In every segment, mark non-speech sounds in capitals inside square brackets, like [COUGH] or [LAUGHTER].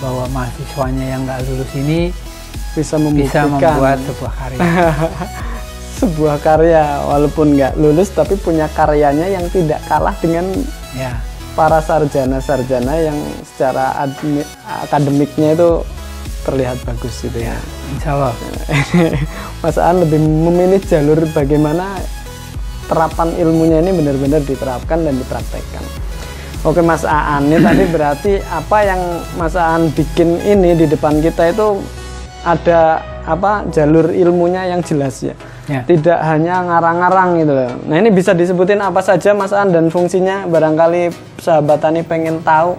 bahwa mahasiswanya yang nggak lulus ini bisa bisa membuat sebuah karya. [LAUGHS] sebuah karya walaupun nggak lulus tapi punya karyanya yang tidak kalah dengan ya, para sarjana-sarjana yang secara admi- akademiknya itu terlihat bagus gitu ya. insya Allah. [LAUGHS] Mas Aan lebih memilih jalur bagaimana terapan ilmunya ini benar-benar diterapkan dan dipraktekkan. Oke Mas Aan, ini tadi berarti apa yang Mas Aan bikin ini di depan kita itu ada apa jalur ilmunya yang jelas ya. Ya. Tidak hanya ngarang-ngarang gitu loh. Nah ini bisa disebutin apa saja Mas Aan dan fungsinya barangkali sahabat tani pengen tahu.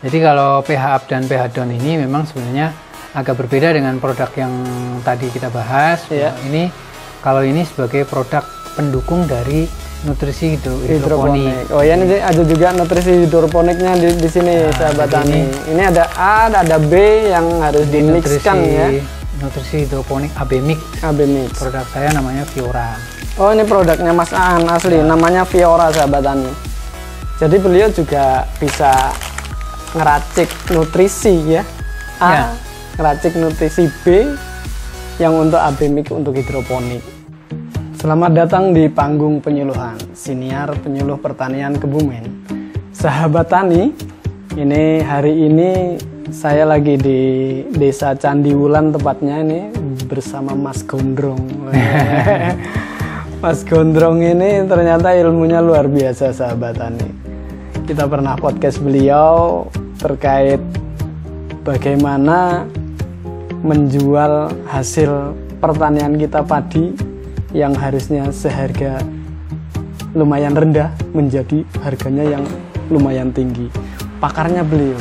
Jadi kalau pH up dan pH down ini memang sebenarnya agak berbeda dengan produk yang tadi kita bahas. Iya. Ini kalau ini sebagai produk pendukung dari nutrisi hidro- hidroponik. hidroponik. Oh ya ini ada juga nutrisi hidroponiknya di, di sini sahabat jadi tani. Ini ada A, ada B yang harus dimixkan nutrisi, ya. Nutrisi hidroponik AB Mix. AB mix. Produk saya namanya Fiora. Oh ini produknya Mas Aan asli, namanya Fiora sahabat tani. Jadi beliau juga bisa ngeracik nutrisi ya. A, Ya. ngeracik nutrisi B yang untuk AB mix untuk hidroponik. Selamat datang di panggung penyuluhan Siniar Penyuluh Pertanian Kebumen. Sahabat tani, ini hari ini saya lagi di Desa Candiwulan tepatnya ini bersama Mas Gondrong. [LAUGHS] Mas Gondrong ini ternyata ilmunya luar biasa sahabat tani. Kita pernah podcast beliau terkait bagaimana menjual hasil pertanian kita padi yang harusnya seharga lumayan rendah menjadi harganya yang lumayan tinggi. Pakarnya beliau.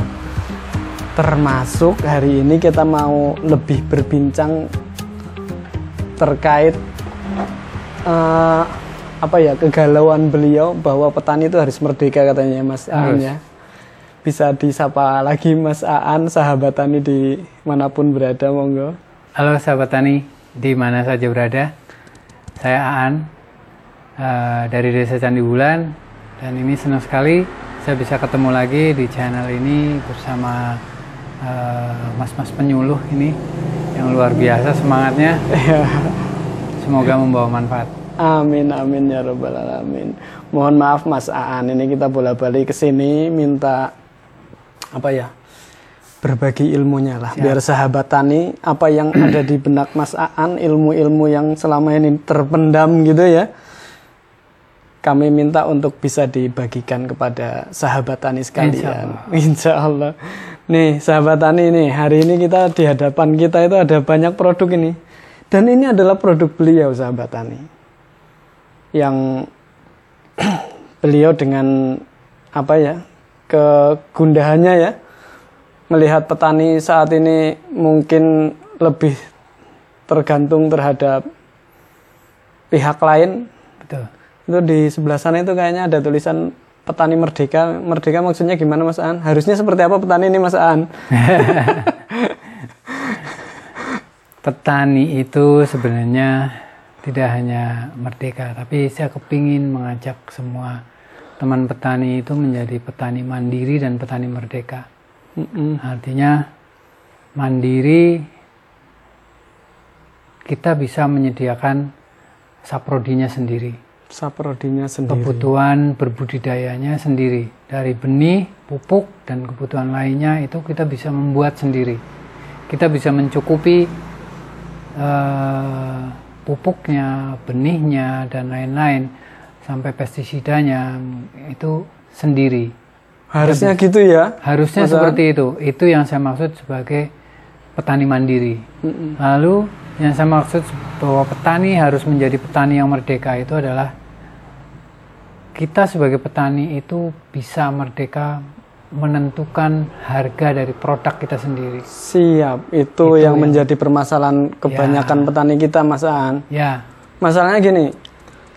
Termasuk hari ini kita mau lebih berbincang terkait eh, apa ya kegalauan beliau bahwa petani itu harus merdeka katanya Mas Aan ya. Bisa disapa lagi Mas Aan sahabat tani di mana pun berada monggo. Halo sahabat tani, di mana saja berada. Saya Aan eh, dari Desa Candi Bulan dan ini senang sekali saya bisa ketemu lagi di channel ini bersama eh, mas-mas penyuluh ini yang luar biasa semangatnya. Semoga membawa manfaat. Amin amin ya robbal alamin. Mohon maaf Mas Aan ini kita bolak-balik ke sini minta apa ya? Berbagi ilmunya lah biar sahabat tani apa yang ada di benak Mas Aan ilmu-ilmu yang selama ini terpendam gitu ya kami minta untuk bisa dibagikan kepada sahabat tani sekalian. Insya Allah. Nih sahabat tani nih hari ini kita di hadapan kita itu ada banyak produk ini. Dan ini adalah produk beliau sahabat tani. Yang [CLEARS THROAT] beliau dengan apa ya kegundahannya ya melihat petani saat ini mungkin lebih tergantung terhadap pihak lain Betul. itu di sebelah sana itu kayaknya ada tulisan petani merdeka merdeka maksudnya gimana Mas An harusnya seperti apa petani ini Mas An [LAUGHS] Petani itu sebenarnya tidak hanya merdeka, tapi saya kepingin mengajak semua teman petani itu menjadi petani mandiri dan petani merdeka. Mm-mm. Artinya mandiri kita bisa menyediakan saprodinya sendiri, saprodinya sendiri kebutuhan berbudidayanya sendiri dari benih, pupuk dan kebutuhan lainnya itu kita bisa membuat sendiri. Kita bisa mencukupi eh, pupuknya, benihnya dan lain-lain sampai pestisidanya itu sendiri. Harusnya gitu ya Harusnya Masa- seperti itu. Itu yang saya maksud sebagai petani mandiri. Mm-mm. Lalu yang saya maksud bahwa petani harus menjadi petani yang merdeka itu adalah kita sebagai petani itu bisa merdeka menentukan harga dari produk kita sendiri. siap itu, Itu yang yang- menjadi permasalahan kebanyakan petani kita Mas An Ya, Masalahnya gini,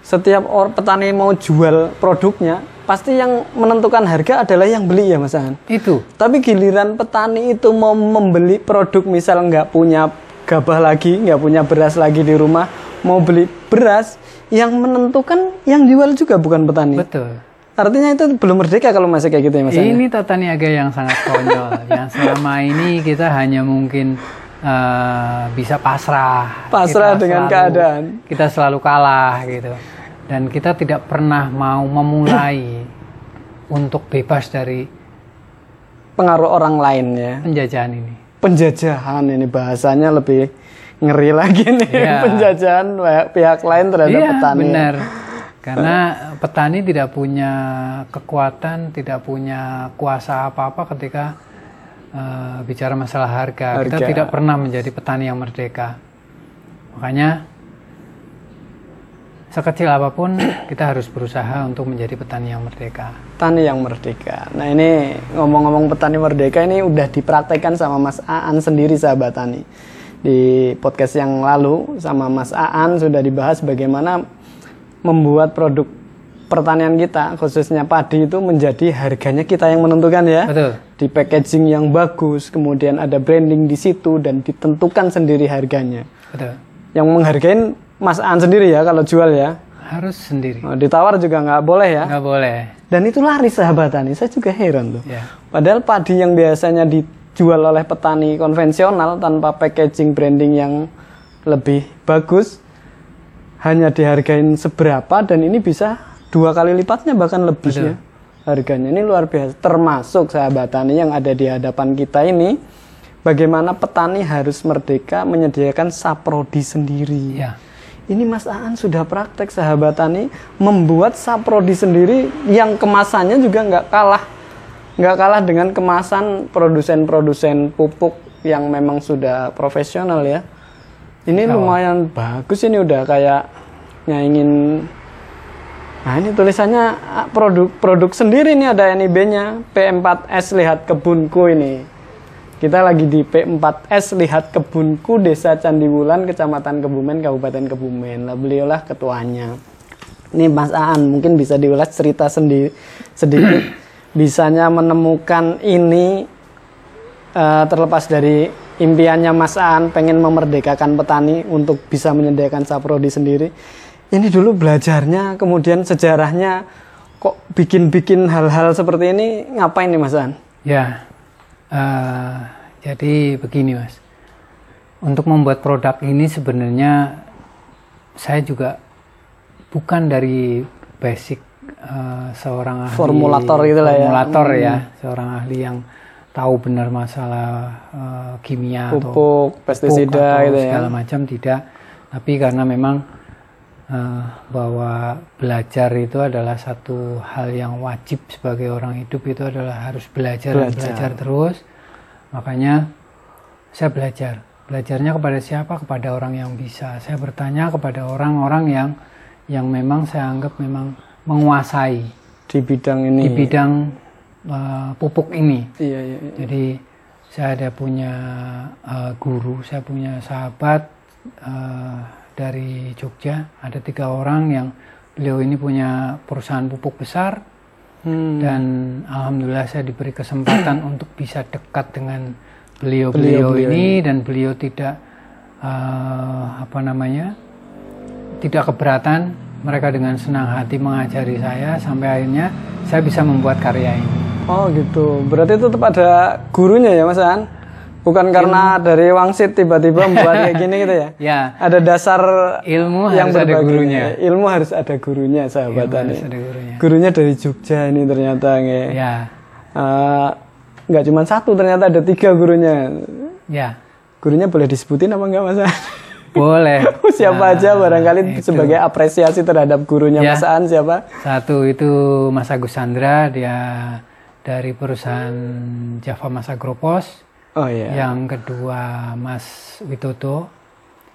setiap orang petani mau jual produknya, pasti yang menentukan harga adalah yang beli ya Mas An. itu. Tapi giliran petani itu mau membeli produk, misal nggak punya gabah lagi, nggak punya beras lagi di rumah, mau beli beras, yang menentukan yang jual juga bukan petani. Betul. Artinya itu belum merdeka kalau masih kayak gitu ya Mas. An? Ini tata niaga yang sangat konyol. [LAUGHS] yang selama ini kita hanya mungkin eh, bisa pasrah. Pasrah Kita dengan selalu- keadaan. Kita selalu kalah gitu. Dan kita tidak pernah mau memulai [CLEARS THROAT] untuk bebas dari Pengaruh orang lain ya. penjajahan ini. Penjajahan ini bahasanya lebih ngeri lagi nih. Iya. [LAUGHS] Penjajahan pihak, pihak lain terhadap Iya, petani. benar. [LAUGHS] Karena petani tidak punya kekuatan, tidak punya kuasa apa-apa ketika eh, bicara masalah harga. Kita Harga. tidak pernah menjadi petani yang merdeka. Makanya sekecil apa pun [CLEARS THROAT] kita harus berusaha untuk menjadi petani yang merdeka. Petani yang merdeka. Nah ini ngomong-ngomong petani merdeka ini udah dipraktekkan sama Mas Aan sendiri sahabat tani. Di podcast yang lalu sama Mas Aan sudah dibahas bagaimana membuat produk pertanian kita khususnya padi itu menjadi harganya kita yang menentukan ya. Betul. Di packaging yang bagus, kemudian ada branding di situ dan ditentukan sendiri harganya. Betul. Yang menghargain Mas Aan sendiri ya kalau jual ya. Harus sendiri. Oh, ditawar juga nggak boleh ya. Nggak boleh. Dan itu laris sahabat tani. Saya juga heran tuh. Ya. Padahal padi yang biasanya dijual oleh petani konvensional tanpa packaging branding yang lebih bagus hanya dihargain seberapa dan ini bisa dua kali lipatnya bahkan lebih ya harganya ini luar biasa termasuk sahabat tani yang ada di hadapan kita ini bagaimana petani harus merdeka menyediakan saprodi sendiri Ya. Ini Mas Aan sudah praktek sahabat tani membuat saprodi sendiri yang kemasannya juga nggak kalah nggak kalah dengan kemasan produsen-produsen pupuk yang memang sudah profesional ya. Ini lumayan bagus ini udah kayak nyaingin Nah ini tulisannya ah, produk produk sendiri nih ada NIB-nya P4S lihat kebunku ini. Kita lagi di P4S lihat kebunku Desa Candiwulan Kecamatan Kebumen Kabupaten Kebumen. Lah beliaulah ketuanya. Ini Mas Aan mungkin bisa diulas cerita sendiri sedikit [CLEARS THROAT] bisanya menemukan ini eh, terlepas dari impiannya Mas Aan pengen memerdekakan petani untuk bisa menyediakan saprodi sendiri. Ini dulu belajarnya, kemudian sejarahnya kok bikin-bikin hal-hal seperti ini ngapain nih Mas Aan? Ya, eh, jadi begini mas. Untuk membuat produk ini sebenarnya saya juga bukan dari basic eh, seorang ahli Formulator gitu lah ya. formulator ya, seorang ahli yang tahu benar masalah eh, kimia atau Pupuk, pestisida atau gitu ya. segala macam tidak. Tapi karena memang bahwa belajar itu adalah satu hal yang wajib sebagai orang hidup itu adalah harus belajar, dan Belajar. belajar terus. Makanya saya belajar. Belajarnya kepada siapa? Kepada orang yang bisa. Saya bertanya kepada orang-orang yang yang memang saya anggap memang menguasai Di bidang ini. di bidang eh, pupuk ini. Iya, iya, iya. Jadi saya ada punya eh, guru, saya punya sahabat eh, dari Jogja, ada tiga orang yang beliau ini punya perusahaan pupuk besar Hmm. dan alhamdulillah saya diberi kesempatan [CLEARS THROAT] untuk bisa dekat dengan beliau-beliau ini dan beliau tidak eh, apa namanya tidak keberatan mereka dengan senang hati mengajari saya sampai akhirnya saya bisa membuat karya ini. Oh gitu. Berarti tetap ada gurunya ya Mas Aan? Bukan karena dari wangsit tiba-tiba membuat kayak gini gitu ya? [LAUGHS] Ya, Ada dasar ilmu yang harus ada berbagi. gurunya. Ilmu harus ada gurunya sahabat Ilmu tani. harus ada gurunya. Gurunya dari Jogja ini ternyata nge. Ya, Eh, nggak cuma satu ternyata ada tiga gurunya. ya, Gurunya boleh disebutin apa enggak Mas [LAUGHS] boleh. [LAUGHS] siapa Nah, aja barangkali itu. sebagai apresiasi terhadap gurunya Ya. Mas Aan siapa? Satu itu Mas Agus Sandra, dia dari perusahaan Java Mas Agropos. Oh iya. Yang kedua Mas Witoto,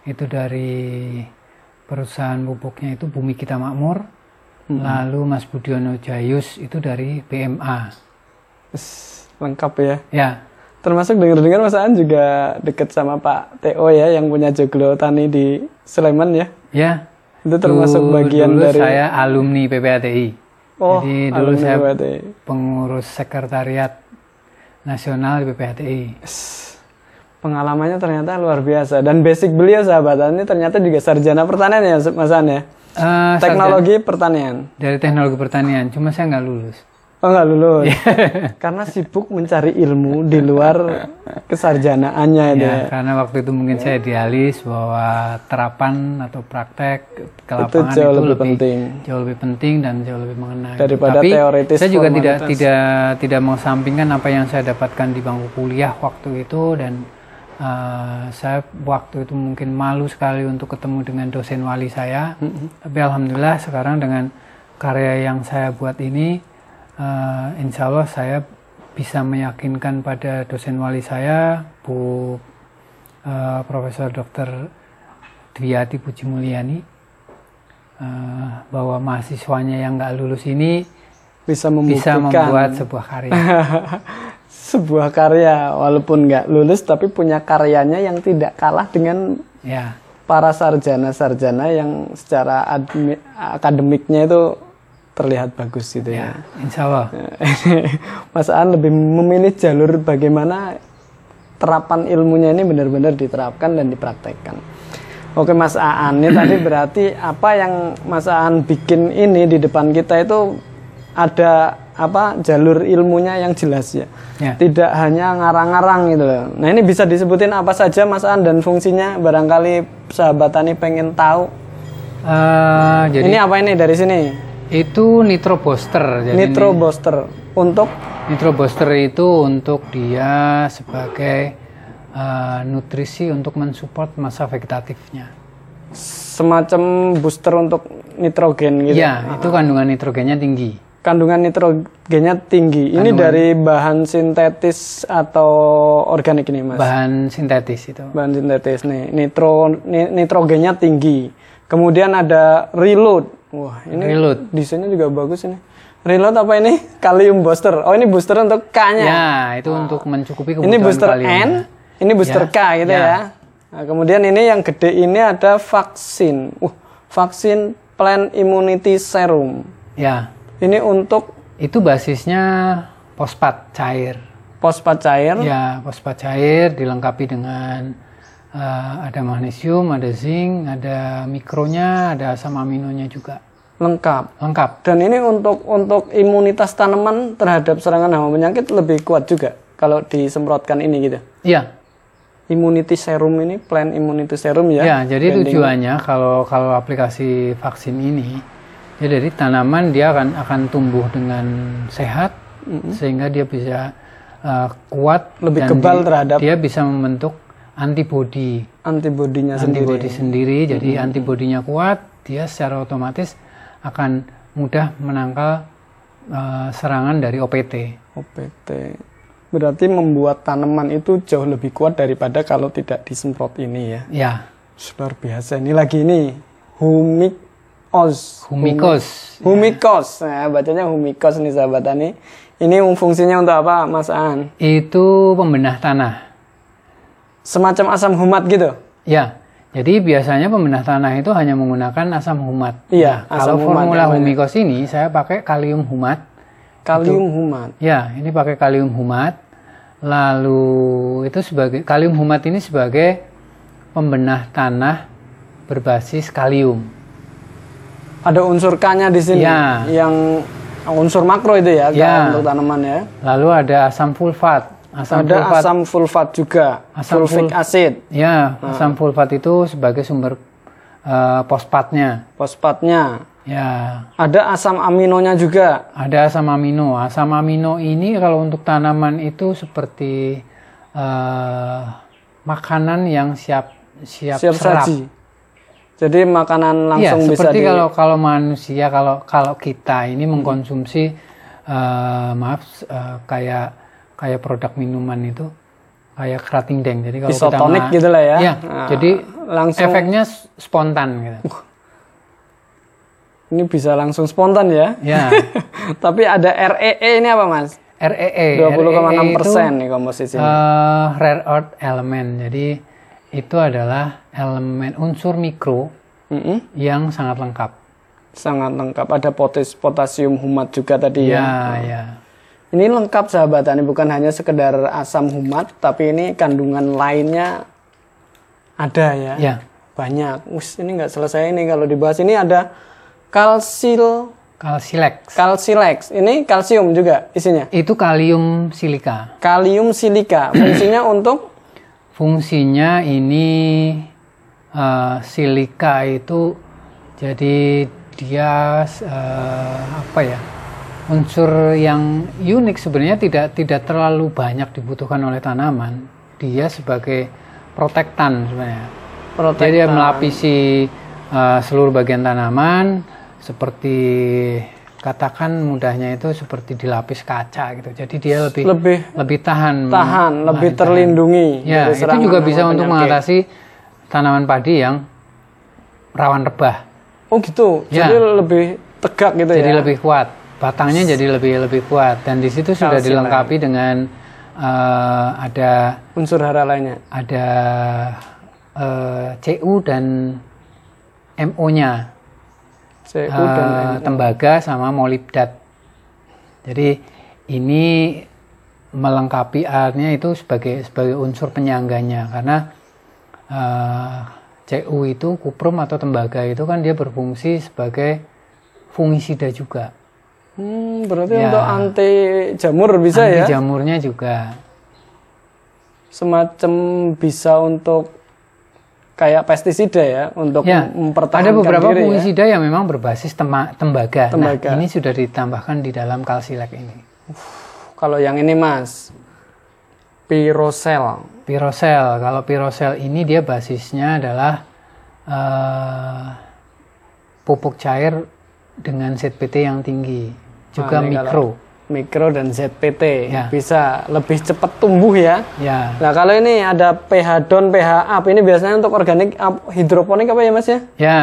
itu dari perusahaan pupuknya itu Bumi Kita Makmur. Lalu Mas Budiono Jayus itu dari BMA. Lengkap ya. Ya, Termasuk dengar-dengar Mas Aan juga deket sama Pak TO ya yang punya joglo tani di Sleman ya. ya. Itu termasuk Dulu- bagian dulu dari saya alumni PPATI. Oh, Jadi dulu saya PPATI. pengurus sekretariat nasional di PPATI. pengalamannya ternyata luar biasa dan basic beliau sahabat ini ternyata juga sarjana pertanian ya Mas An ya. Eh, Teknologi pertanian. sarjana dari teknologi pertanian, cuma saya nggak lulus. Oh nggak lulus. [LAUGHS] Karena sibuk mencari ilmu di luar kesarjanaannya itu Ya, ya. karena waktu itu mungkin saya idealis bahwa terapan atau praktek ke Itu lapangan jauh lebih penting. jauh lebih penting dan jauh lebih mengena. gitu. Daripada Tapi teoritis saya juga tidak formalitas. tidak tidak mengesampingkan apa yang saya dapatkan di bangku kuliah waktu itu dan eh, saya waktu itu mungkin malu sekali untuk ketemu dengan dosen wali saya. Tapi alhamdulillah sekarang dengan karya yang saya buat ini, eh, insya Allah saya bisa meyakinkan pada dosen wali saya, Bu eh, Profesor Dr. Dwiati Puji Mulyani, eh, bahwa mahasiswanya yang nggak lulus ini Bisa bisa membuat sebuah karya. [LAUGHS] sebuah karya walaupun nggak lulus tapi punya karyanya yang tidak kalah dengan ya, para sarjana-sarjana yang secara akademiknya itu terlihat bagus gitu ya. ya, insya Allah. [LAUGHS] Mas Aan lebih memilih jalur bagaimana terapan ilmunya ini benar-benar diterapkan dan dipraktekkan. Oke Mas Aan, ini tadi [CLEARS THROAT] berarti apa yang Mas Aan bikin ini di depan kita itu ada apa jalur ilmunya yang jelas ya. Ya. Tidak hanya ngarang-ngarang gitu loh. Nah ini bisa disebutin apa saja Mas Aan dan fungsinya barangkali sahabat tani pengen tahu. Eh, jadi Ini apa ini dari sini? Itu nitro booster. Jadi Nitro booster untuk Nitro booster itu untuk dia sebagai eh, nutrisi untuk mensupport masa vegetatifnya. semacam booster untuk nitrogen gitu. Iya, itu kandungan nitrogennya tinggi. Kandungan nitrogennya tinggi. Ini dari bahan sintetis atau organik ini, Mas? Bahan sintetis itu. Bahan sintetis nih. Nitro ni- nitrogennya tinggi. Kemudian ada reload. Wah, ini Reload. desainnya juga bagus ini. Reload apa ini? Kalium booster. Oh, ini booster untuk K-nya. Ya, itu untuk mencukupi kebutuhan Ini booster kalium. N, ini booster Ya, K gitu ya. ya. Nah, kemudian ini yang gede ini ada vaksin. Uh, vaksin plant immunity serum. Ya, Ini untuk itu basisnya fosfat cair. fosfat cair, Ya, fosfat cair dilengkapi dengan eh, ada magnesium, ada zinc, ada mikronya, ada asam aminonya juga. lengkap. Lengkap. Dan ini untuk untuk imunitas tanaman terhadap serangan hama penyakit lebih kuat juga kalau disemprotkan ini gitu. Iya, Immunity serum ini, plant immunity serum ya. Ya, jadi Branding. tujuannya kalau kalau aplikasi vaksin ini, ya dari tanaman dia akan akan tumbuh dengan sehat, sehingga dia bisa uh, kuat, Lebih dan kebal di- terhadap- dia bisa membentuk antibodi antibodinya sendiri. antibodi sendiri. Jadi antibodinya kuat, dia secara otomatis akan mudah menangkal uh, serangan dari OPT. OPT. Berarti membuat tanaman itu jauh lebih kuat daripada kalau tidak disemprot ini ya. Ya, Luar biasa. Ini lagi ini humikos. humikos. Humikos. Nah, bacanya humikos nih sahabat tani. Ini fungsinya untuk apa, Mas An? Itu pembenah tanah. Semacam asam humat gitu. Ya, jadi biasanya pembenah tanah itu hanya menggunakan asam humat. Iya, Nah, asam kalau humat formula humikos ini saya pakai kalium humat. Kalium humat. Ya, ini pakai kalium humat. Lalu itu sebagai kalium humat ini sebagai pembenah tanah berbasis kalium. Ada unsur K-nya di sini. Iya. Yang unsur makro itu ya, K Iya. untuk tanaman ya. Lalu ada asam fulfat. Asam Ada fulfat. asam fulfat juga. Asam Fulvic ful- acid. Ya, asam fulfat itu sebagai sumber eh, fosfatnya. Fosfatnya. Ya, Ada asam aminonya juga. Ada asam amino. Asam amino ini kalau untuk tanaman itu seperti eh, makanan yang siap siap, siap serap. saji. Jadi makanan Iya, langsung bisa seperti di kalau kalau manusia kalau kalau kita ini mengkonsumsi eh, maaf eh, kayak kayak produk minuman itu kayak kerating deng. Jadi kalau kita Isotonik ma- gitu lah ya. Iya, Nah, jadi langsung efeknya spontan gitu. ini bisa langsung spontan ya. Ya. [LAUGHS] Tapi ada REE ini apa Mas? REE. 20,6 REE itu, persen nih komposisinya. eh, rare earth element. Jadi itu adalah elemen unsur mikro Mm-mm. yang sangat lengkap. Sangat lengkap. Ada potas potasium humat juga tadi ya. Ya, ya. Ini lengkap sahabat tani bukan hanya sekedar asam humat, tapi ini kandungan lainnya ada ya. Ya. banyak. Wis, ini nggak selesai ini kalau dibahas. Ini ada kalsil Kalsilex. kalsilex. Ini kalsium juga isinya. Itu kalium silika. Kalium silika. [CLEARS THROAT] Fungsinya untuk Fungsinya ini eh, silika itu jadi dia eh, apa ya? Unsur yang unik sebenarnya tidak tidak terlalu banyak dibutuhkan oleh tanaman. Dia sebagai protektan sebenarnya. protektan. Jadi dia melapisi uh, seluruh bagian tanaman seperti katakan mudahnya itu seperti dilapis kaca gitu. Jadi dia lebih lebih lebih tahan tahan, lebih terlindungi Ya, itu juga bisa untuk penyakit. mengatasi tanaman padi yang rawan rebah. Oh gitu. Ya. Jadi lebih tegak gitu Jadi ya. lebih kuat. Batangnya jadi lebih lebih kuat dan di situ sudah Kalsium. dilengkapi dengan eh, ada unsur hara lainnya. ada eh, CU dan MO-nya. CU dan eh, tembaga sama molibdat. Jadi ini melengkapi artnya itu sebagai sebagai unsur penyangganya karena eh, CU itu kuprum atau tembaga itu kan dia berfungsi sebagai fungisida juga. Hmm, berarti Ya. untuk anti jamur bisa Anti ya? jamurnya juga. Semacam bisa untuk kayak pestisida ya untuk Ya, mempertahankan ada beberapa diri ya. fungisida yang memang berbasis tema- tembaga. Tembaga. Nah, ini sudah ditambahkan di dalam kalsilek ini. Kalau yang ini Mas, pirosel. Pirosel, kalau pirosel ini dia basisnya adalah eh, pupuk cair dengan ZPT yang tinggi, juga Ah, ini mikro. Mikro dan ZPT Ya. bisa lebih cepat tumbuh ya. Ya, Nah kalau ini ada pH down, pH up, ini biasanya untuk organik up- hidroponik apa ya Mas ya? ya.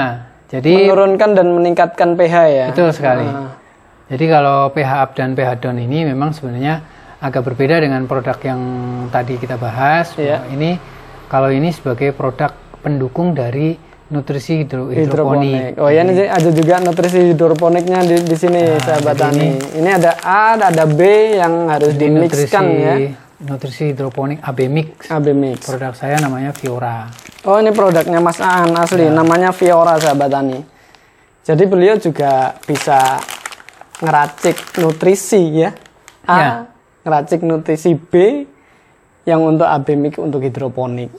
Jadi Menurunkan dan meningkatkan pH ya. betul sekali. Ah. Jadi kalau pH up dan pH down ini memang sebenarnya agak berbeda dengan produk yang tadi kita bahas. Iya. Ini kalau ini sebagai produk pendukung dari nutrisi hidro- hidroponik. hidroponik. Oh ya ini ada juga nutrisi hidroponiknya di, di sini sahabat jadi tani. Ini ada A, ada B yang harus nutrisi dimixkan ya. nutrisi hidroponik AB Mix. AB mix. Produk saya namanya Fiora. Oh ini produknya Mas Aan asli, Ya. namanya Fiora sahabat tani. Jadi beliau juga bisa ngeracik nutrisi ya. A, Ya. ngeracik nutrisi B yang untuk AB mix untuk hidroponik.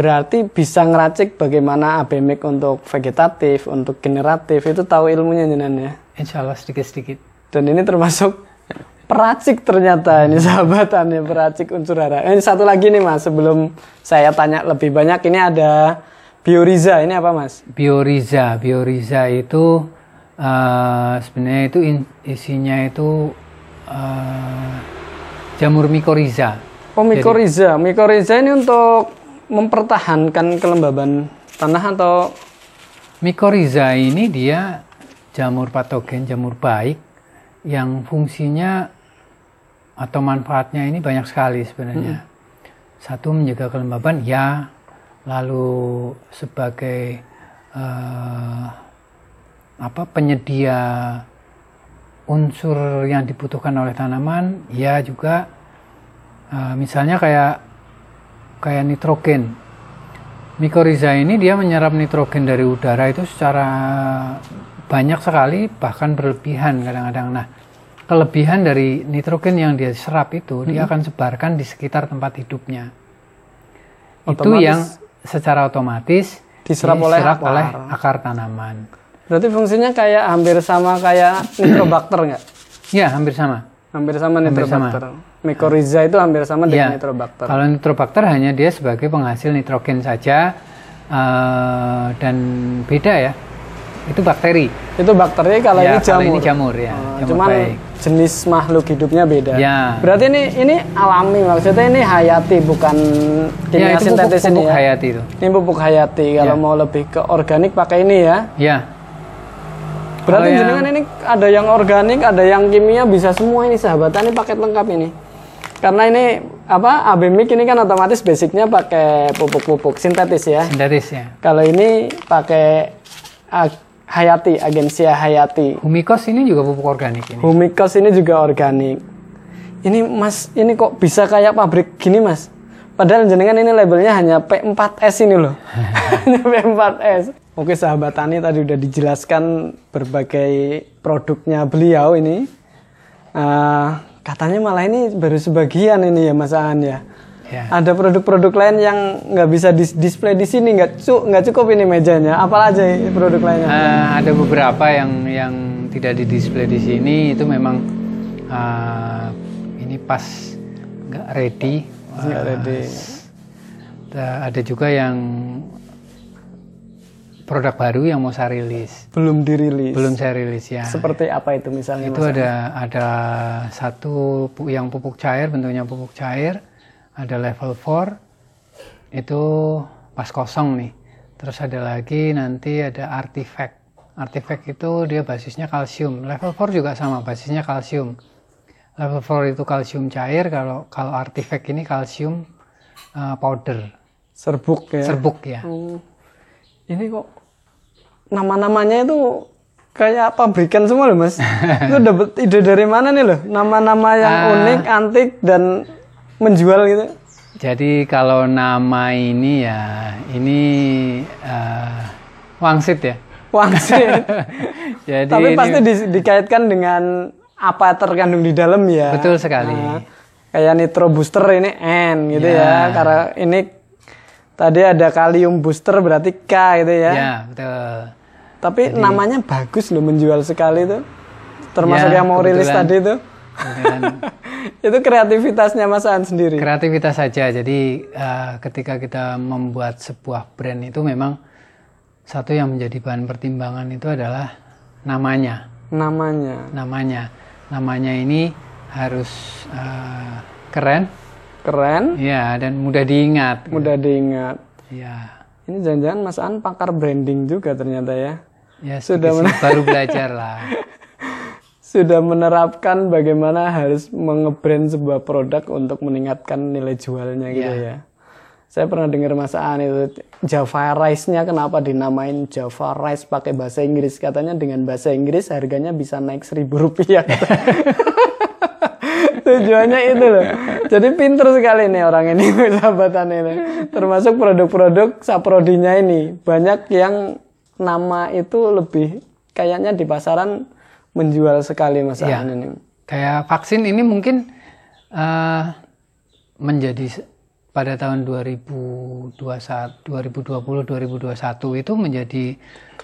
Berarti bisa ngeracik bagaimana AB mix untuk vegetatif, untuk generatif itu tahu ilmunya jenengan ya. Insya Allah sedikit-sedikit. Dan ini termasuk peracik ternyata ini sahabat tani peracik unsur hara. Ini satu lagi nih mas sebelum saya tanya lebih banyak ini ada bioriza ini apa mas? Bioriza, Bioriza itu eh, sebenarnya itu in- isinya itu eh, jamur mikoriza. Oh mikoriza, mikoriza ini untuk mempertahankan kelembaban tanah atau Mikoriza ini dia jamur patogen, jamur baik yang fungsinya atau manfaatnya ini banyak sekali sebenarnya. Satu menjaga kelembaban, ya. Lalu sebagai eh, apa penyedia unsur yang dibutuhkan oleh tanaman, ya juga eh, misalnya kayak kayak nitrogen. Mikoriza ini dia menyerap nitrogen dari udara itu secara banyak sekali bahkan berlebihan kadang-kadang. Nah, kelebihan dari nitrogen yang dia serap itu dia akan sebarkan di sekitar tempat hidupnya. itu Otomatis yang secara otomatis diserap oleh diserap akar. oleh akar tanaman. berarti fungsinya kayak hampir sama kayak [CLEARS THROAT] nitrobakter nggak? Ya, hampir sama. Hampir sama Hampir nitrobakter. Mikoriza itu hampir sama dengan Ya, nitrobakter. Kalau nitrobakter hanya dia sebagai penghasil nitrogen saja eh, dan beda ya. Itu bakteri. Itu bakteri kalau Ya, ini jamur. kalau ini jamur ya. Oh, jamur cuman baik. jenis makhluk hidupnya beda. Ya. Berarti ini ini alami maksudnya ini hayati bukan Ya, kimia itu sintetis pupuk, ini pupuk ya. hayati itu. Ini pupuk hayati. Kalau Ya. mau lebih ke organik pakai ini ya. Ya, Berarti jenengan ini ada yang organik, ada yang kimia, bisa semua ini sahabat. Ini paket lengkap ini. Karena ini apa Abemik ini kan otomatis basicnya pakai pupuk-pupuk sintetis ya. sintetis ya. Kalau ini pakai ag- hayati, agensia hayati. Humikos ini juga pupuk organik ini. Humikos ini juga organik. Ini mas, ini kok bisa kayak pabrik gini mas? Padahal jenengan ini labelnya hanya P4S ini loh. [LAUGHS] Hanya P4S. Oke sahabat Tani tadi udah dijelaskan berbagai produknya beliau ini. Eh, katanya malah ini baru sebagian ini ya Mas Aan ya. Ya. Ada produk-produk lain yang nggak bisa dis display di sini nggak cu nggak cukup ini mejanya. Apa aja produk lainnya? Eh, ada beberapa yang yang tidak di display di sini itu memang eh, ini pas nggak ready. Nggak Eh, ready. da- ada juga yang produk baru yang mau saya rilis. Belum dirilis. Belum saya rilis ya. Seperti apa itu misalnya itu ada ada satu yang pupuk cair bentuknya pupuk cair ada level 4 itu pas kosong nih terus ada lagi nanti ada artifact artifact itu dia basisnya kalsium level 4 juga sama basisnya kalsium level 4 itu kalsium cair kalau kalau artifact ini kalsium uh, powder Serbuk ya. serbuk ya Hmm. Ini kok nama-namanya itu kayak pabrikan semua loh mas. itu dapat ide dari mana nih loh? Nama-nama yang Ah. unik, antik dan menjual gitu. Jadi kalau nama ini ya ini uh, wangsit ya. Wangsit. [LAUGHS] Jadi Tapi ini- pasti di- dikaitkan dengan apa terkandung di dalam ya. Betul sekali. Nah, kayak nitro booster ini N gitu Ya. ya. Karena ini tadi ada kalium booster berarti K gitu ya. ya betul. Tapi namanya bagus loh menjual sekali tuh. Termasuk Ya, yang mau rilis tadi tuh. Kemudian [LAUGHS] itu kreativitasnya Mas An sendiri. kreativitas saja. Jadi uh, ketika kita membuat sebuah brand itu memang satu yang menjadi bahan pertimbangan itu adalah namanya. Namanya Namanya, namanya ini harus uh, keren, keren, ya dan mudah diingat. mudah diingat. Ya, Ini jangan-jangan Mas An pakar branding juga ternyata ya. Ya Sudah sedikit-sedikit baru belajar lah. [LAUGHS] Sudah menerapkan bagaimana harus mengebrand sebuah produk untuk meningkatkan nilai jualnya gitu Iya. ya. Saya pernah dengar Mas Aan itu Java Rice-nya kenapa dinamain Java Rice pakai bahasa Inggris katanya dengan bahasa Inggris harganya bisa naik seribu rupiah. [LAUGHS] Tujuannya itu loh. Jadi pinter sekali nih orang ini [LAUGHS] sahabatan ini. Termasuk produk-produk saprodinya ini banyak yang nama itu lebih kayaknya di pasaran menjual sekali Mas. Aan ini. Kayak vaksin ini mungkin eh, menjadi pada tahun 2021, 2020, 2021 itu menjadi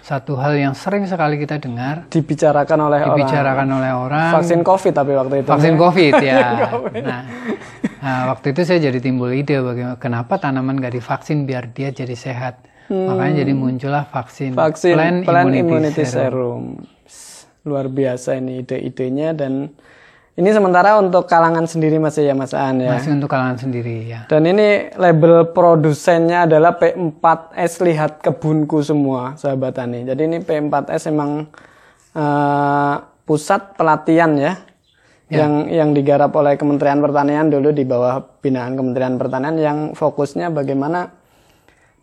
satu hal yang sering sekali kita dengar Dibicarakan oleh orang. dibicarakan oleh orang Vaksin COVID tapi waktu itu. vaksin COVID [LAUGHS] ya. Nah, nah, waktu itu saya jadi timbul ide bagaimana kenapa tanaman gak divaksin biar dia jadi sehat. Makanya jadi muncullah vaksin, Hmm. Vaksin Plan Plan Immunity Immunity, Serum. Serum. Luar biasa ini ide-idenya dan ini sementara untuk kalangan sendiri Mas ya Mas Aan ya. Masih untuk kalangan sendiri ya. Dan ini label produsennya adalah P4S lihat kebunku semua sahabat tani. Jadi ini P4S emang eh, pusat pelatihan ya, yang yang digarap oleh Kementerian Pertanian dulu di bawah binaan Kementerian Pertanian yang fokusnya bagaimana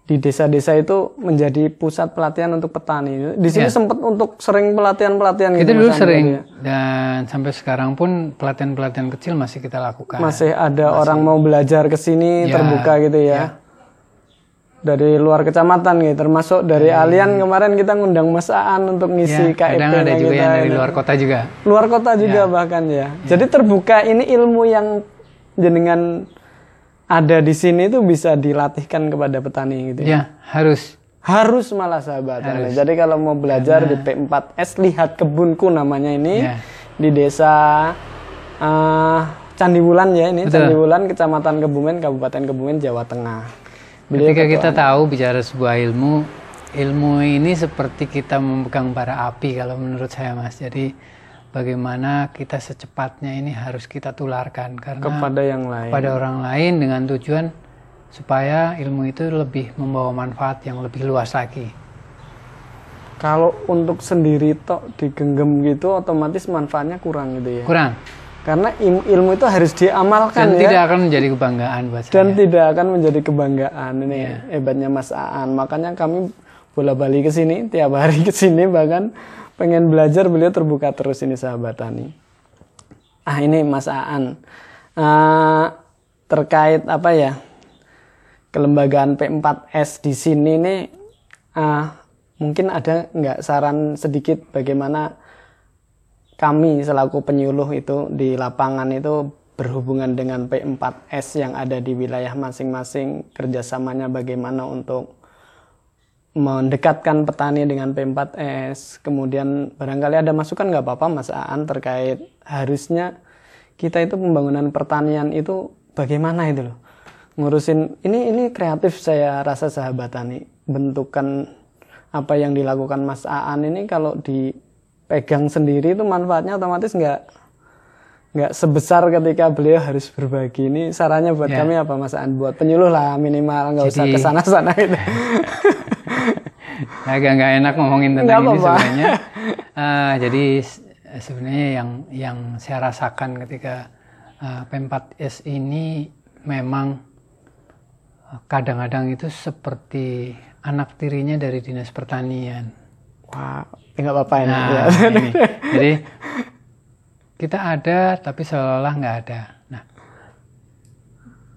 di desa-desa itu menjadi pusat pelatihan untuk petani. Di sini sempat untuk sering pelatihan-pelatihan Kita gitu. dulu Mas Andi, sering ya. dan sampai sekarang pun pelatihan-pelatihan kecil masih kita lakukan. Masih ada orang mau belajar ke sini Ya, terbuka gitu ya. Dari luar kecamatan gitu, termasuk dari Alian kemarin kita ngundang Mas Aan untuk ngisi ya, KIP kadang ada juga kita yang dari luar kota juga. Luar kota juga bahkan ya. Jadi terbuka ini ilmu yang jenengan ada di sini itu bisa dilatihkan kepada petani gitu. ya. Ya, harus. Harus malah sahabat. Jadi kalau mau belajar di P4S lihat kebunku namanya ini Ya. di desa eh, Candiwulan ya ini Betul. Candiwulan Kecamatan Kebumen Kabupaten Kebumen Jawa Tengah. Beliau Ketika kita tahu bicara sebuah ilmu, ilmu ini seperti kita memegang bara api kalau menurut saya Mas. Jadi bagaimana kita secepatnya ini harus kita tularkan karena kepada yang lain. pada orang lain dengan tujuan supaya ilmu itu lebih membawa manfaat yang lebih luas lagi. Kalau untuk sendiri tok digenggam gitu otomatis manfaatnya kurang gitu ya. Kurang Karena ilmu itu harus diamalkan dan ya. tidak akan menjadi kebanggaan buat dan saya. tidak akan menjadi kebanggaan ini Iya. hebatnya Mas Aan makanya kami bola balik ke sini tiap hari ke sini bahkan pengen belajar beliau terbuka terus ini sahabat tani ah ini Mas Aan. Eh, terkait apa ya kelembagaan P4S di sini nih uh, mungkin ada nggak saran sedikit bagaimana kami selaku penyuluh itu di lapangan itu berhubungan dengan P4S yang ada di wilayah masing-masing kerjasamanya bagaimana untuk mendekatkan petani dengan P4S kemudian barangkali ada masukan nggak apa-apa Mas Aan terkait harusnya kita itu pembangunan pertanian itu bagaimana itu loh? Ngurusin ini ini kreatif saya rasa sahabat tani bentukan apa yang dilakukan Mas Aan ini kalau dipegang sendiri itu manfaatnya otomatis nggak nggak sebesar ketika beliau harus berbagi. Ini sarannya buat ya. kami apa mas An buat penyuluh lah minimal nggak usah ke sana sana gitu [LAUGHS] agak nggak enak ngomongin tentang ini sebenarnya uh, [LAUGHS] jadi sebenarnya yang yang saya rasakan ketika uh, P4S ini memang kadang-kadang itu seperti anak tirinya dari dinas pertanian. Wah, nggak apa-apa ini. Nah, ya. ini. Jadi kita ada tapi seolah-olah nggak ada. Nah,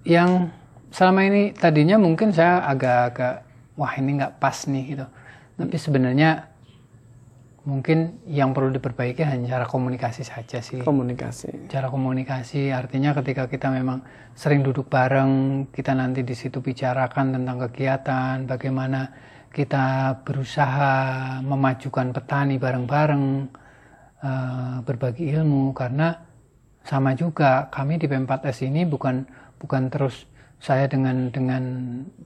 yang selama ini tadinya mungkin saya agak-agak wah ini nggak pas nih gitu. Tapi sebenarnya mungkin yang perlu diperbaiki hanya cara komunikasi saja sih. Komunikasi. Cara komunikasi artinya ketika kita memang sering duduk bareng, kita nanti di situ bicarakan tentang kegiatan, bagaimana kita berusaha memajukan petani bareng-bareng Eh, berbagi ilmu karena sama juga kami di P4S ini bukan bukan terus saya dengan dengan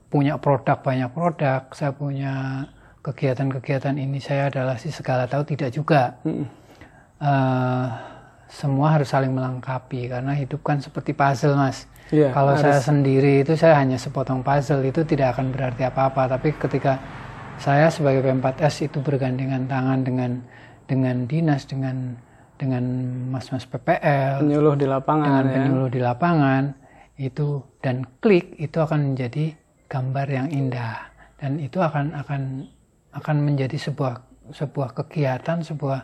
punya produk banyak produk saya punya kegiatan-kegiatan ini saya adalah si segala tahu tidak juga hmm. uh, semua harus saling melengkapi karena hidup kan seperti puzzle mas yeah, kalau harus. saya sendiri itu saya hanya sepotong puzzle itu tidak akan berarti apa-apa tapi ketika saya sebagai P4S itu bergandengan tangan dengan dengan dinas dengan dengan mas-mas PPL penyuluh di lapangan dengan ya. penyuluh di lapangan itu dan klik itu akan menjadi gambar yang indah dan itu akan akan akan menjadi sebuah sebuah kegiatan sebuah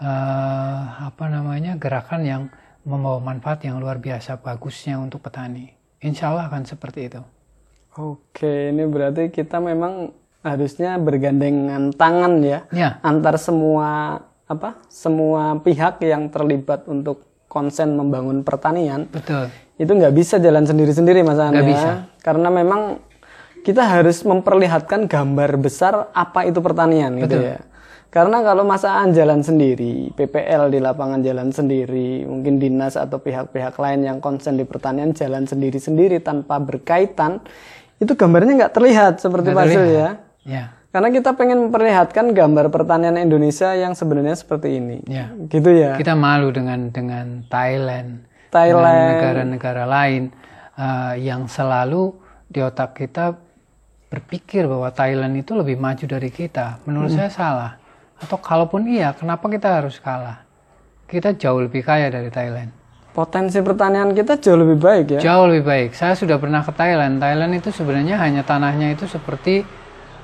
uh, apa namanya gerakan yang membawa manfaat yang luar biasa bagusnya untuk petani insya Allah akan seperti itu oke ini berarti kita memang harusnya bergandengan tangan ya, ya. antar semua apa semua pihak yang terlibat untuk konsen membangun pertanian. Betul. Itu nggak bisa jalan sendiri-sendiri mas Anda. bisa. Karena memang kita harus memperlihatkan gambar besar apa itu pertanian gitu Betul. gitu ya. Karena kalau masaan jalan sendiri, PPL di lapangan jalan sendiri, mungkin dinas atau pihak-pihak lain yang konsen di pertanian jalan sendiri-sendiri tanpa berkaitan, itu gambarnya nggak terlihat seperti puzzle ya. Ya. Karena kita pengen memperlihatkan gambar pertanian Indonesia yang sebenarnya seperti ini. Ya. Gitu ya. Kita malu dengan dengan Thailand, Thailand, negara-negara lain uh, yang selalu di otak kita berpikir bahwa Thailand itu lebih maju dari kita. Menurut hmm. saya salah. Atau kalaupun iya, kenapa kita harus kalah? Kita jauh lebih kaya dari Thailand. Potensi pertanian kita jauh lebih baik ya? Jauh lebih baik. Saya sudah pernah ke Thailand. Thailand itu sebenarnya hanya tanahnya itu seperti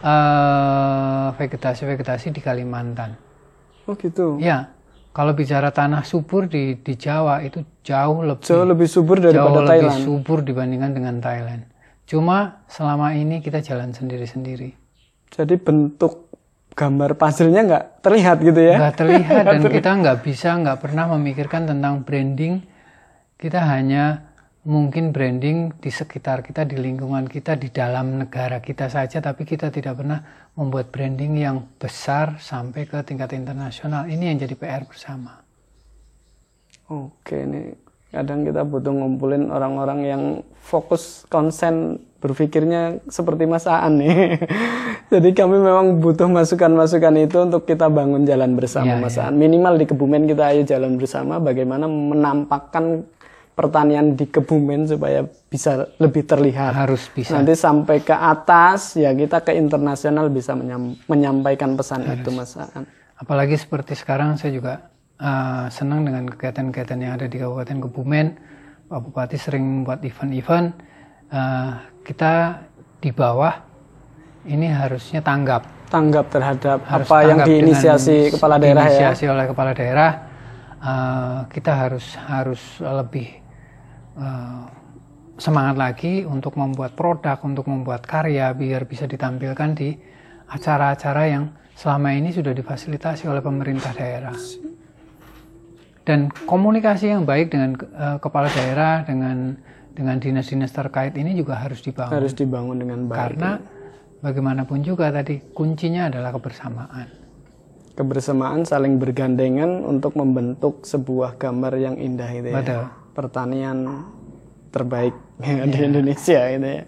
Eh, vegetasi-vegetasi di Kalimantan. Oh gitu. Ya, kalau bicara tanah subur di di Jawa itu jauh lebih jauh lebih subur daripada jauh Thailand. lebih subur dibandingkan dengan Thailand. Cuma selama ini kita jalan sendiri-sendiri. Jadi bentuk gambar puzzle-nya nggak terlihat gitu ya? Nggak terlihat [LAUGHS] dan kita nggak bisa nggak pernah memikirkan tentang branding. Kita hanya mungkin branding di sekitar kita, di lingkungan kita, di dalam negara kita saja, tapi kita tidak pernah membuat branding yang besar sampai ke tingkat internasional. Ini yang jadi PR bersama. Oke, ini kadang kita butuh ngumpulin orang-orang yang fokus konsen berpikirnya seperti Mas Aan nih. [LAUGHS] Jadi kami memang butuh masukan-masukan itu untuk kita bangun jalan bersama ya, Mas ya. Aan. Minimal di Kebumen kita ayo jalan bersama bagaimana menampakkan pertanian di Kebumen supaya bisa lebih terlihat. Harus bisa. Nanti sampai ke atas ya kita ke internasional bisa menyam, menyampaikan pesan Harus. itu Mas Aan. Apalagi seperti sekarang saya juga uh, senang dengan kegiatan-kegiatan yang ada di Kabupaten Kebumen. Pak Bupati sering membuat event-event. Uh, kita di bawah ini harusnya tanggap. Tanggap terhadap Harus apa yang diinisiasi kepala daerah ya. Diinisiasi oleh kepala daerah. Uh, kita harus harus lebih uh, semangat lagi untuk membuat produk, untuk membuat karya biar bisa ditampilkan di acara-acara yang selama ini sudah difasilitasi oleh pemerintah daerah. Dan komunikasi yang baik dengan uh, kepala daerah, dengan dengan dinas-dinas terkait ini juga harus dibangun. Harus dibangun dengan baik. Karena bagaimanapun juga tadi kuncinya adalah kebersamaan. Kebersamaan saling bergandengan untuk membentuk sebuah gambar yang indah itu ya. Betul. Pertanian terbaik ya. di Indonesia itu ya.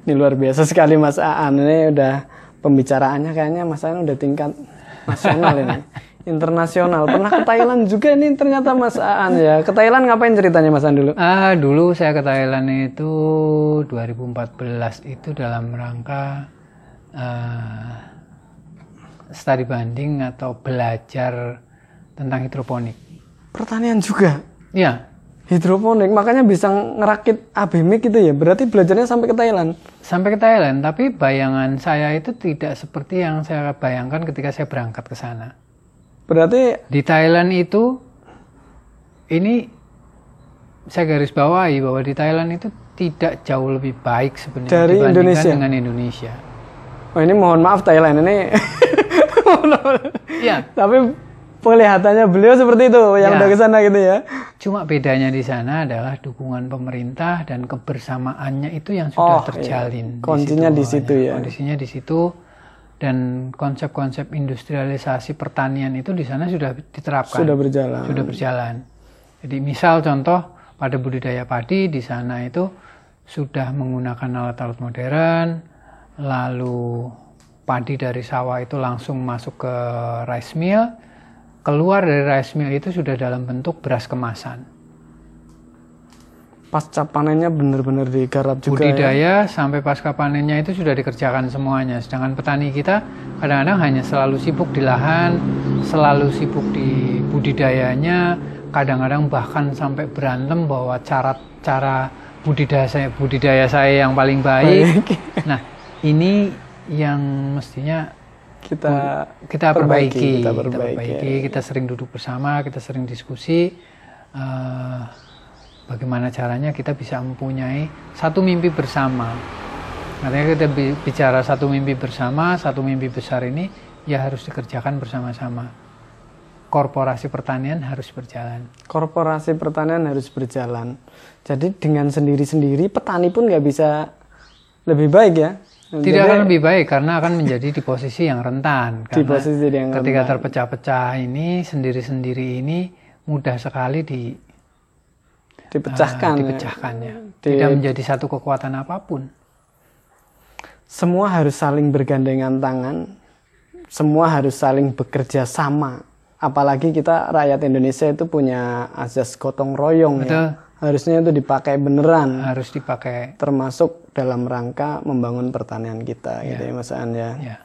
Ini luar biasa sekali Mas Aan ini udah pembicaraannya kayaknya Mas Aan udah tingkat nasional ini. [LAUGHS] internasional. Pernah ke Thailand juga nih ternyata Mas Aan ya. Ke Thailand ngapain ceritanya Mas Aan dulu? Ah, dulu saya ke Thailand itu 2014 itu dalam rangka uh, studi banding atau belajar tentang hidroponik. Pertanian juga? Iya. Hidroponik, makanya bisa ngerakit abemik gitu ya. Berarti belajarnya sampai ke Thailand? Sampai ke Thailand, tapi bayangan saya itu tidak seperti yang saya bayangkan ketika saya berangkat ke sana. Berarti di Thailand itu ini saya garis bawahi bahwa di Thailand itu tidak jauh lebih baik sebenarnya dari Indonesia dengan Indonesia. Oh ini mohon maaf Thailand ini. ya. [LAUGHS] Tapi kelihatannya beliau seperti itu yang ya. udah ke sana gitu ya. Cuma bedanya di sana adalah dukungan pemerintah dan kebersamaannya itu yang sudah oh, iya. terjalin. Iya. Kuncinya di situ, di situ ya. Kondisinya di situ dan konsep-konsep industrialisasi pertanian itu di sana sudah diterapkan. Sudah berjalan. Sudah berjalan. Jadi misal contoh pada budidaya padi di sana itu sudah menggunakan alat-alat modern, lalu padi dari sawah itu langsung masuk ke rice mill, keluar dari rice mill itu sudah dalam bentuk beras kemasan pasca panennya benar-benar digarap juga ya? budidaya ya? sampai pasca panennya itu sudah dikerjakan semuanya sedangkan petani kita kadang-kadang hanya selalu sibuk di lahan selalu sibuk di budidayanya kadang-kadang bahkan sampai berantem bahwa cara cara budidaya saya budidaya saya yang paling baik, baik. [LAUGHS] nah ini yang mestinya kita kita perbaiki, kita perbaiki, kita, perbaiki. Ya. kita sering duduk bersama kita sering diskusi uh, bagaimana caranya kita bisa mempunyai satu mimpi bersama. Artinya kita bicara satu mimpi bersama, satu mimpi besar ini ya harus dikerjakan bersama-sama. Korporasi pertanian harus berjalan. Korporasi pertanian harus berjalan. Jadi dengan sendiri-sendiri petani pun nggak bisa lebih baik ya. Tidak Jadi, akan lebih baik karena akan menjadi di posisi yang rentan. Di posisi yang ketika terpecah-pecah ini sendiri-sendiri ini mudah sekali di dipecahkan, uh, dipecahkannya, ya. tidak menjadi satu kekuatan apa pun. Semua harus saling bergandengan tangan, semua harus saling bekerja sama. Apalagi kita rakyat Indonesia itu punya asas gotong royong ya. Betul. ya. Harusnya itu dipakai beneran. Harus dipakai. Termasuk dalam rangka membangun pertanian kita, ya. gitu ya Mas An ya. ya.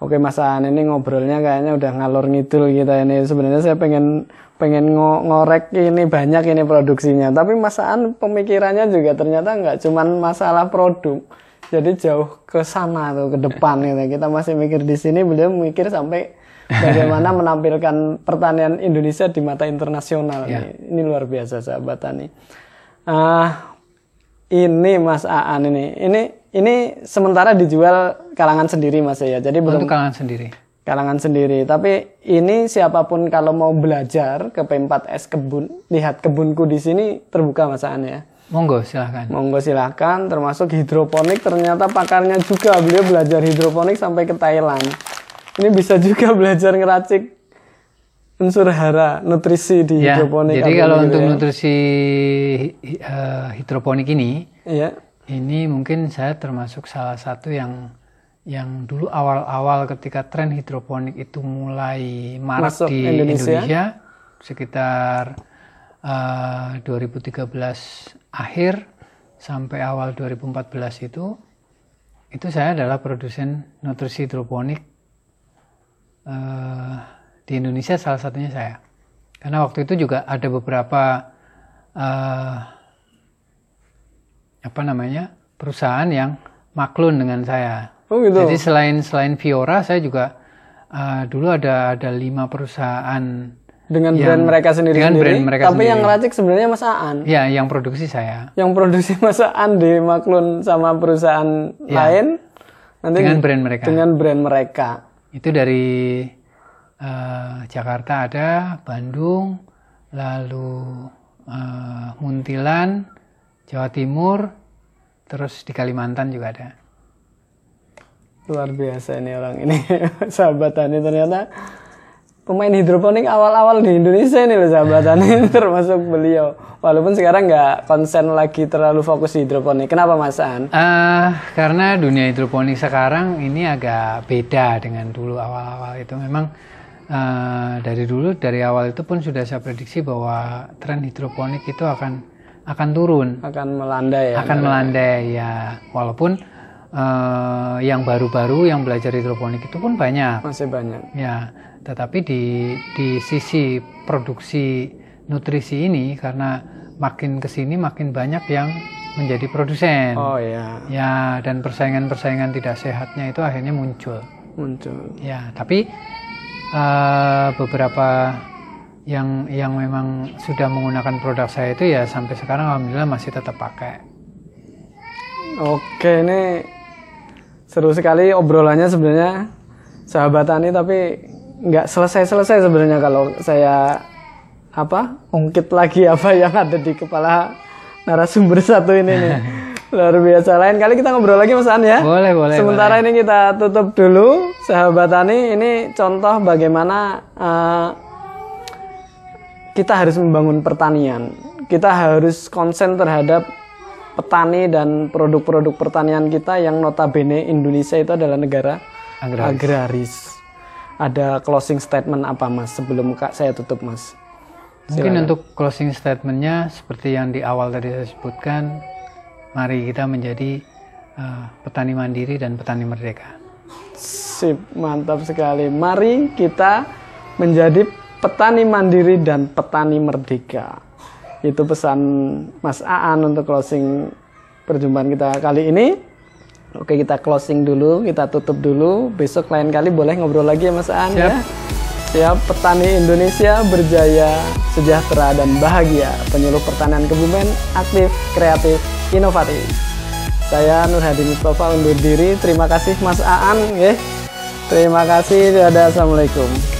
Oke Mas An ini ngobrolnya kayaknya udah ngalor ngidul kita ini. Sebenarnya saya pengen pengen ngorek ini banyak ini produksinya. Tapi Mas An pemikirannya juga ternyata nggak cuman masalah produk. Jadi jauh ke sana tuh ke depan gitu. Kita masih mikir di sini, beliau mikir sampai bagaimana [LAUGHS] menampilkan pertanian Indonesia di mata internasional. Ya. Ini, ini luar biasa sahabat tani. Uh, ini Mas Aan ini, ini ini sementara dijual kalangan sendiri mas ya, jadi belum Untuk kalangan sendiri. Kalangan sendiri, tapi ini siapa pun kalau mau belajar ke P4S kebun, lihat kebunku di sini terbuka mas Aan ya. Monggo silahkan. Monggo silahkan, termasuk hidroponik ternyata pakarnya juga beliau belajar hidroponik sampai ke Thailand. Ini bisa juga [LAUGHS] belajar ngeracik unsur hara nutrisi di ya, hidroponik. Jadi kalau untuk ya. nutrisi uh, hidroponik ini, ya ini mungkin saya termasuk salah satu yang yang dulu awal-awal ketika tren hidroponik itu mulai marak Masuk di Indonesia, Indonesia sekitar uh, eh, 2013 akhir sampai awal 2014 itu itu saya adalah produsen nutrisi hidroponik uh, di Indonesia salah satunya saya. Karena waktu itu juga ada beberapa uh, apa namanya perusahaan yang maklun dengan saya. Oh gitu. Jadi selain selain Fiora, saya juga uh, dulu ada ada lima perusahaan dengan Yang- brand mereka sendiri dengan sendiri. brand mereka tapi sendiri. yang ngeracik sebenarnya Mas Aan. Ya, yang produksi saya Yang produksi Mas Aan dimaklun sama perusahaan lain. Nanti Ya. dengan brand mereka. dengan brand mereka. Itu dari eh, Jakarta ada, Bandung, lalu eh, Muntilan, Jawa Timur, terus di Kalimantan juga ada. Luar biasa ini orang ini. [LAUGHS] sahabat Tani ternyata pemain hidroponik awal-awal di Indonesia ini loh sahabat Tani [LAUGHS] termasuk beliau. Walaupun sekarang nggak konsen lagi terlalu fokus di hidroponik. Kenapa Mas Aan? Eh, karena dunia hidroponik sekarang ini agak beda dengan dulu awal-awal itu. Memang eh, dari dulu dari awal itu pun sudah saya prediksi bahwa tren hidroponik itu akan akan turun, Akan melandai ya. akan melandai ya. Walaupun eh, yang baru-baru yang belajar hidroponik itu pun banyak. Masih banyak. Ya, tetapi di di sisi produksi nutrisi ini karena makin ke sini makin banyak yang menjadi produsen. Oh ya, Ya, dan persaingan-persaingan tidak sehatnya itu akhirnya muncul. muncul. Ya, tapi eh, beberapa yang yang memang sudah menggunakan produk saya itu ya sampai sekarang alhamdulillah masih tetap pakai. Oke, ini seru sekali obrolannya sebenarnya sahabat Tani tapi nggak selesai-selesai sebenarnya kalau saya apa ungkit lagi apa [LAUGHS] yang ada di kepala narasumber [LAUGHS] satu ini nih. [LAUGHS] Luar biasa. Lain kali kita ngobrol lagi Mas An ya. Boleh, boleh. Sementara ini kita tutup dulu sahabat Tani. Ini contoh bagaimana eh, kita harus membangun pertanian. Kita harus konsen terhadap petani dan produk-produk pertanian kita yang notabene Indonesia itu adalah negara Agraris. agraris. Ada closing statement apa Mas sebelum Kak saya tutup Mas? Mungkin untuk closing statementnya seperti yang di awal tadi saya sebutkan, mari kita menjadi eh, petani mandiri dan petani merdeka. Sip, mantap sekali. Mari kita menjadi petani mandiri dan petani merdeka. Itu pesan Mas Aan untuk closing perjumpaan kita kali ini. Oke, kita closing dulu, kita tutup dulu. Besok lain kali boleh ngobrol lagi ya Mas Aan Siap. ya. Siap, petani Indonesia berjaya, sejahtera dan bahagia. Penyuluh pertanian Kebumen aktif, kreatif, inovatif. Saya Nur Hadi Mustafa undur diri. Terima kasih Mas Aan. ya. Terima kasih. Dadah. Assalamualaikum.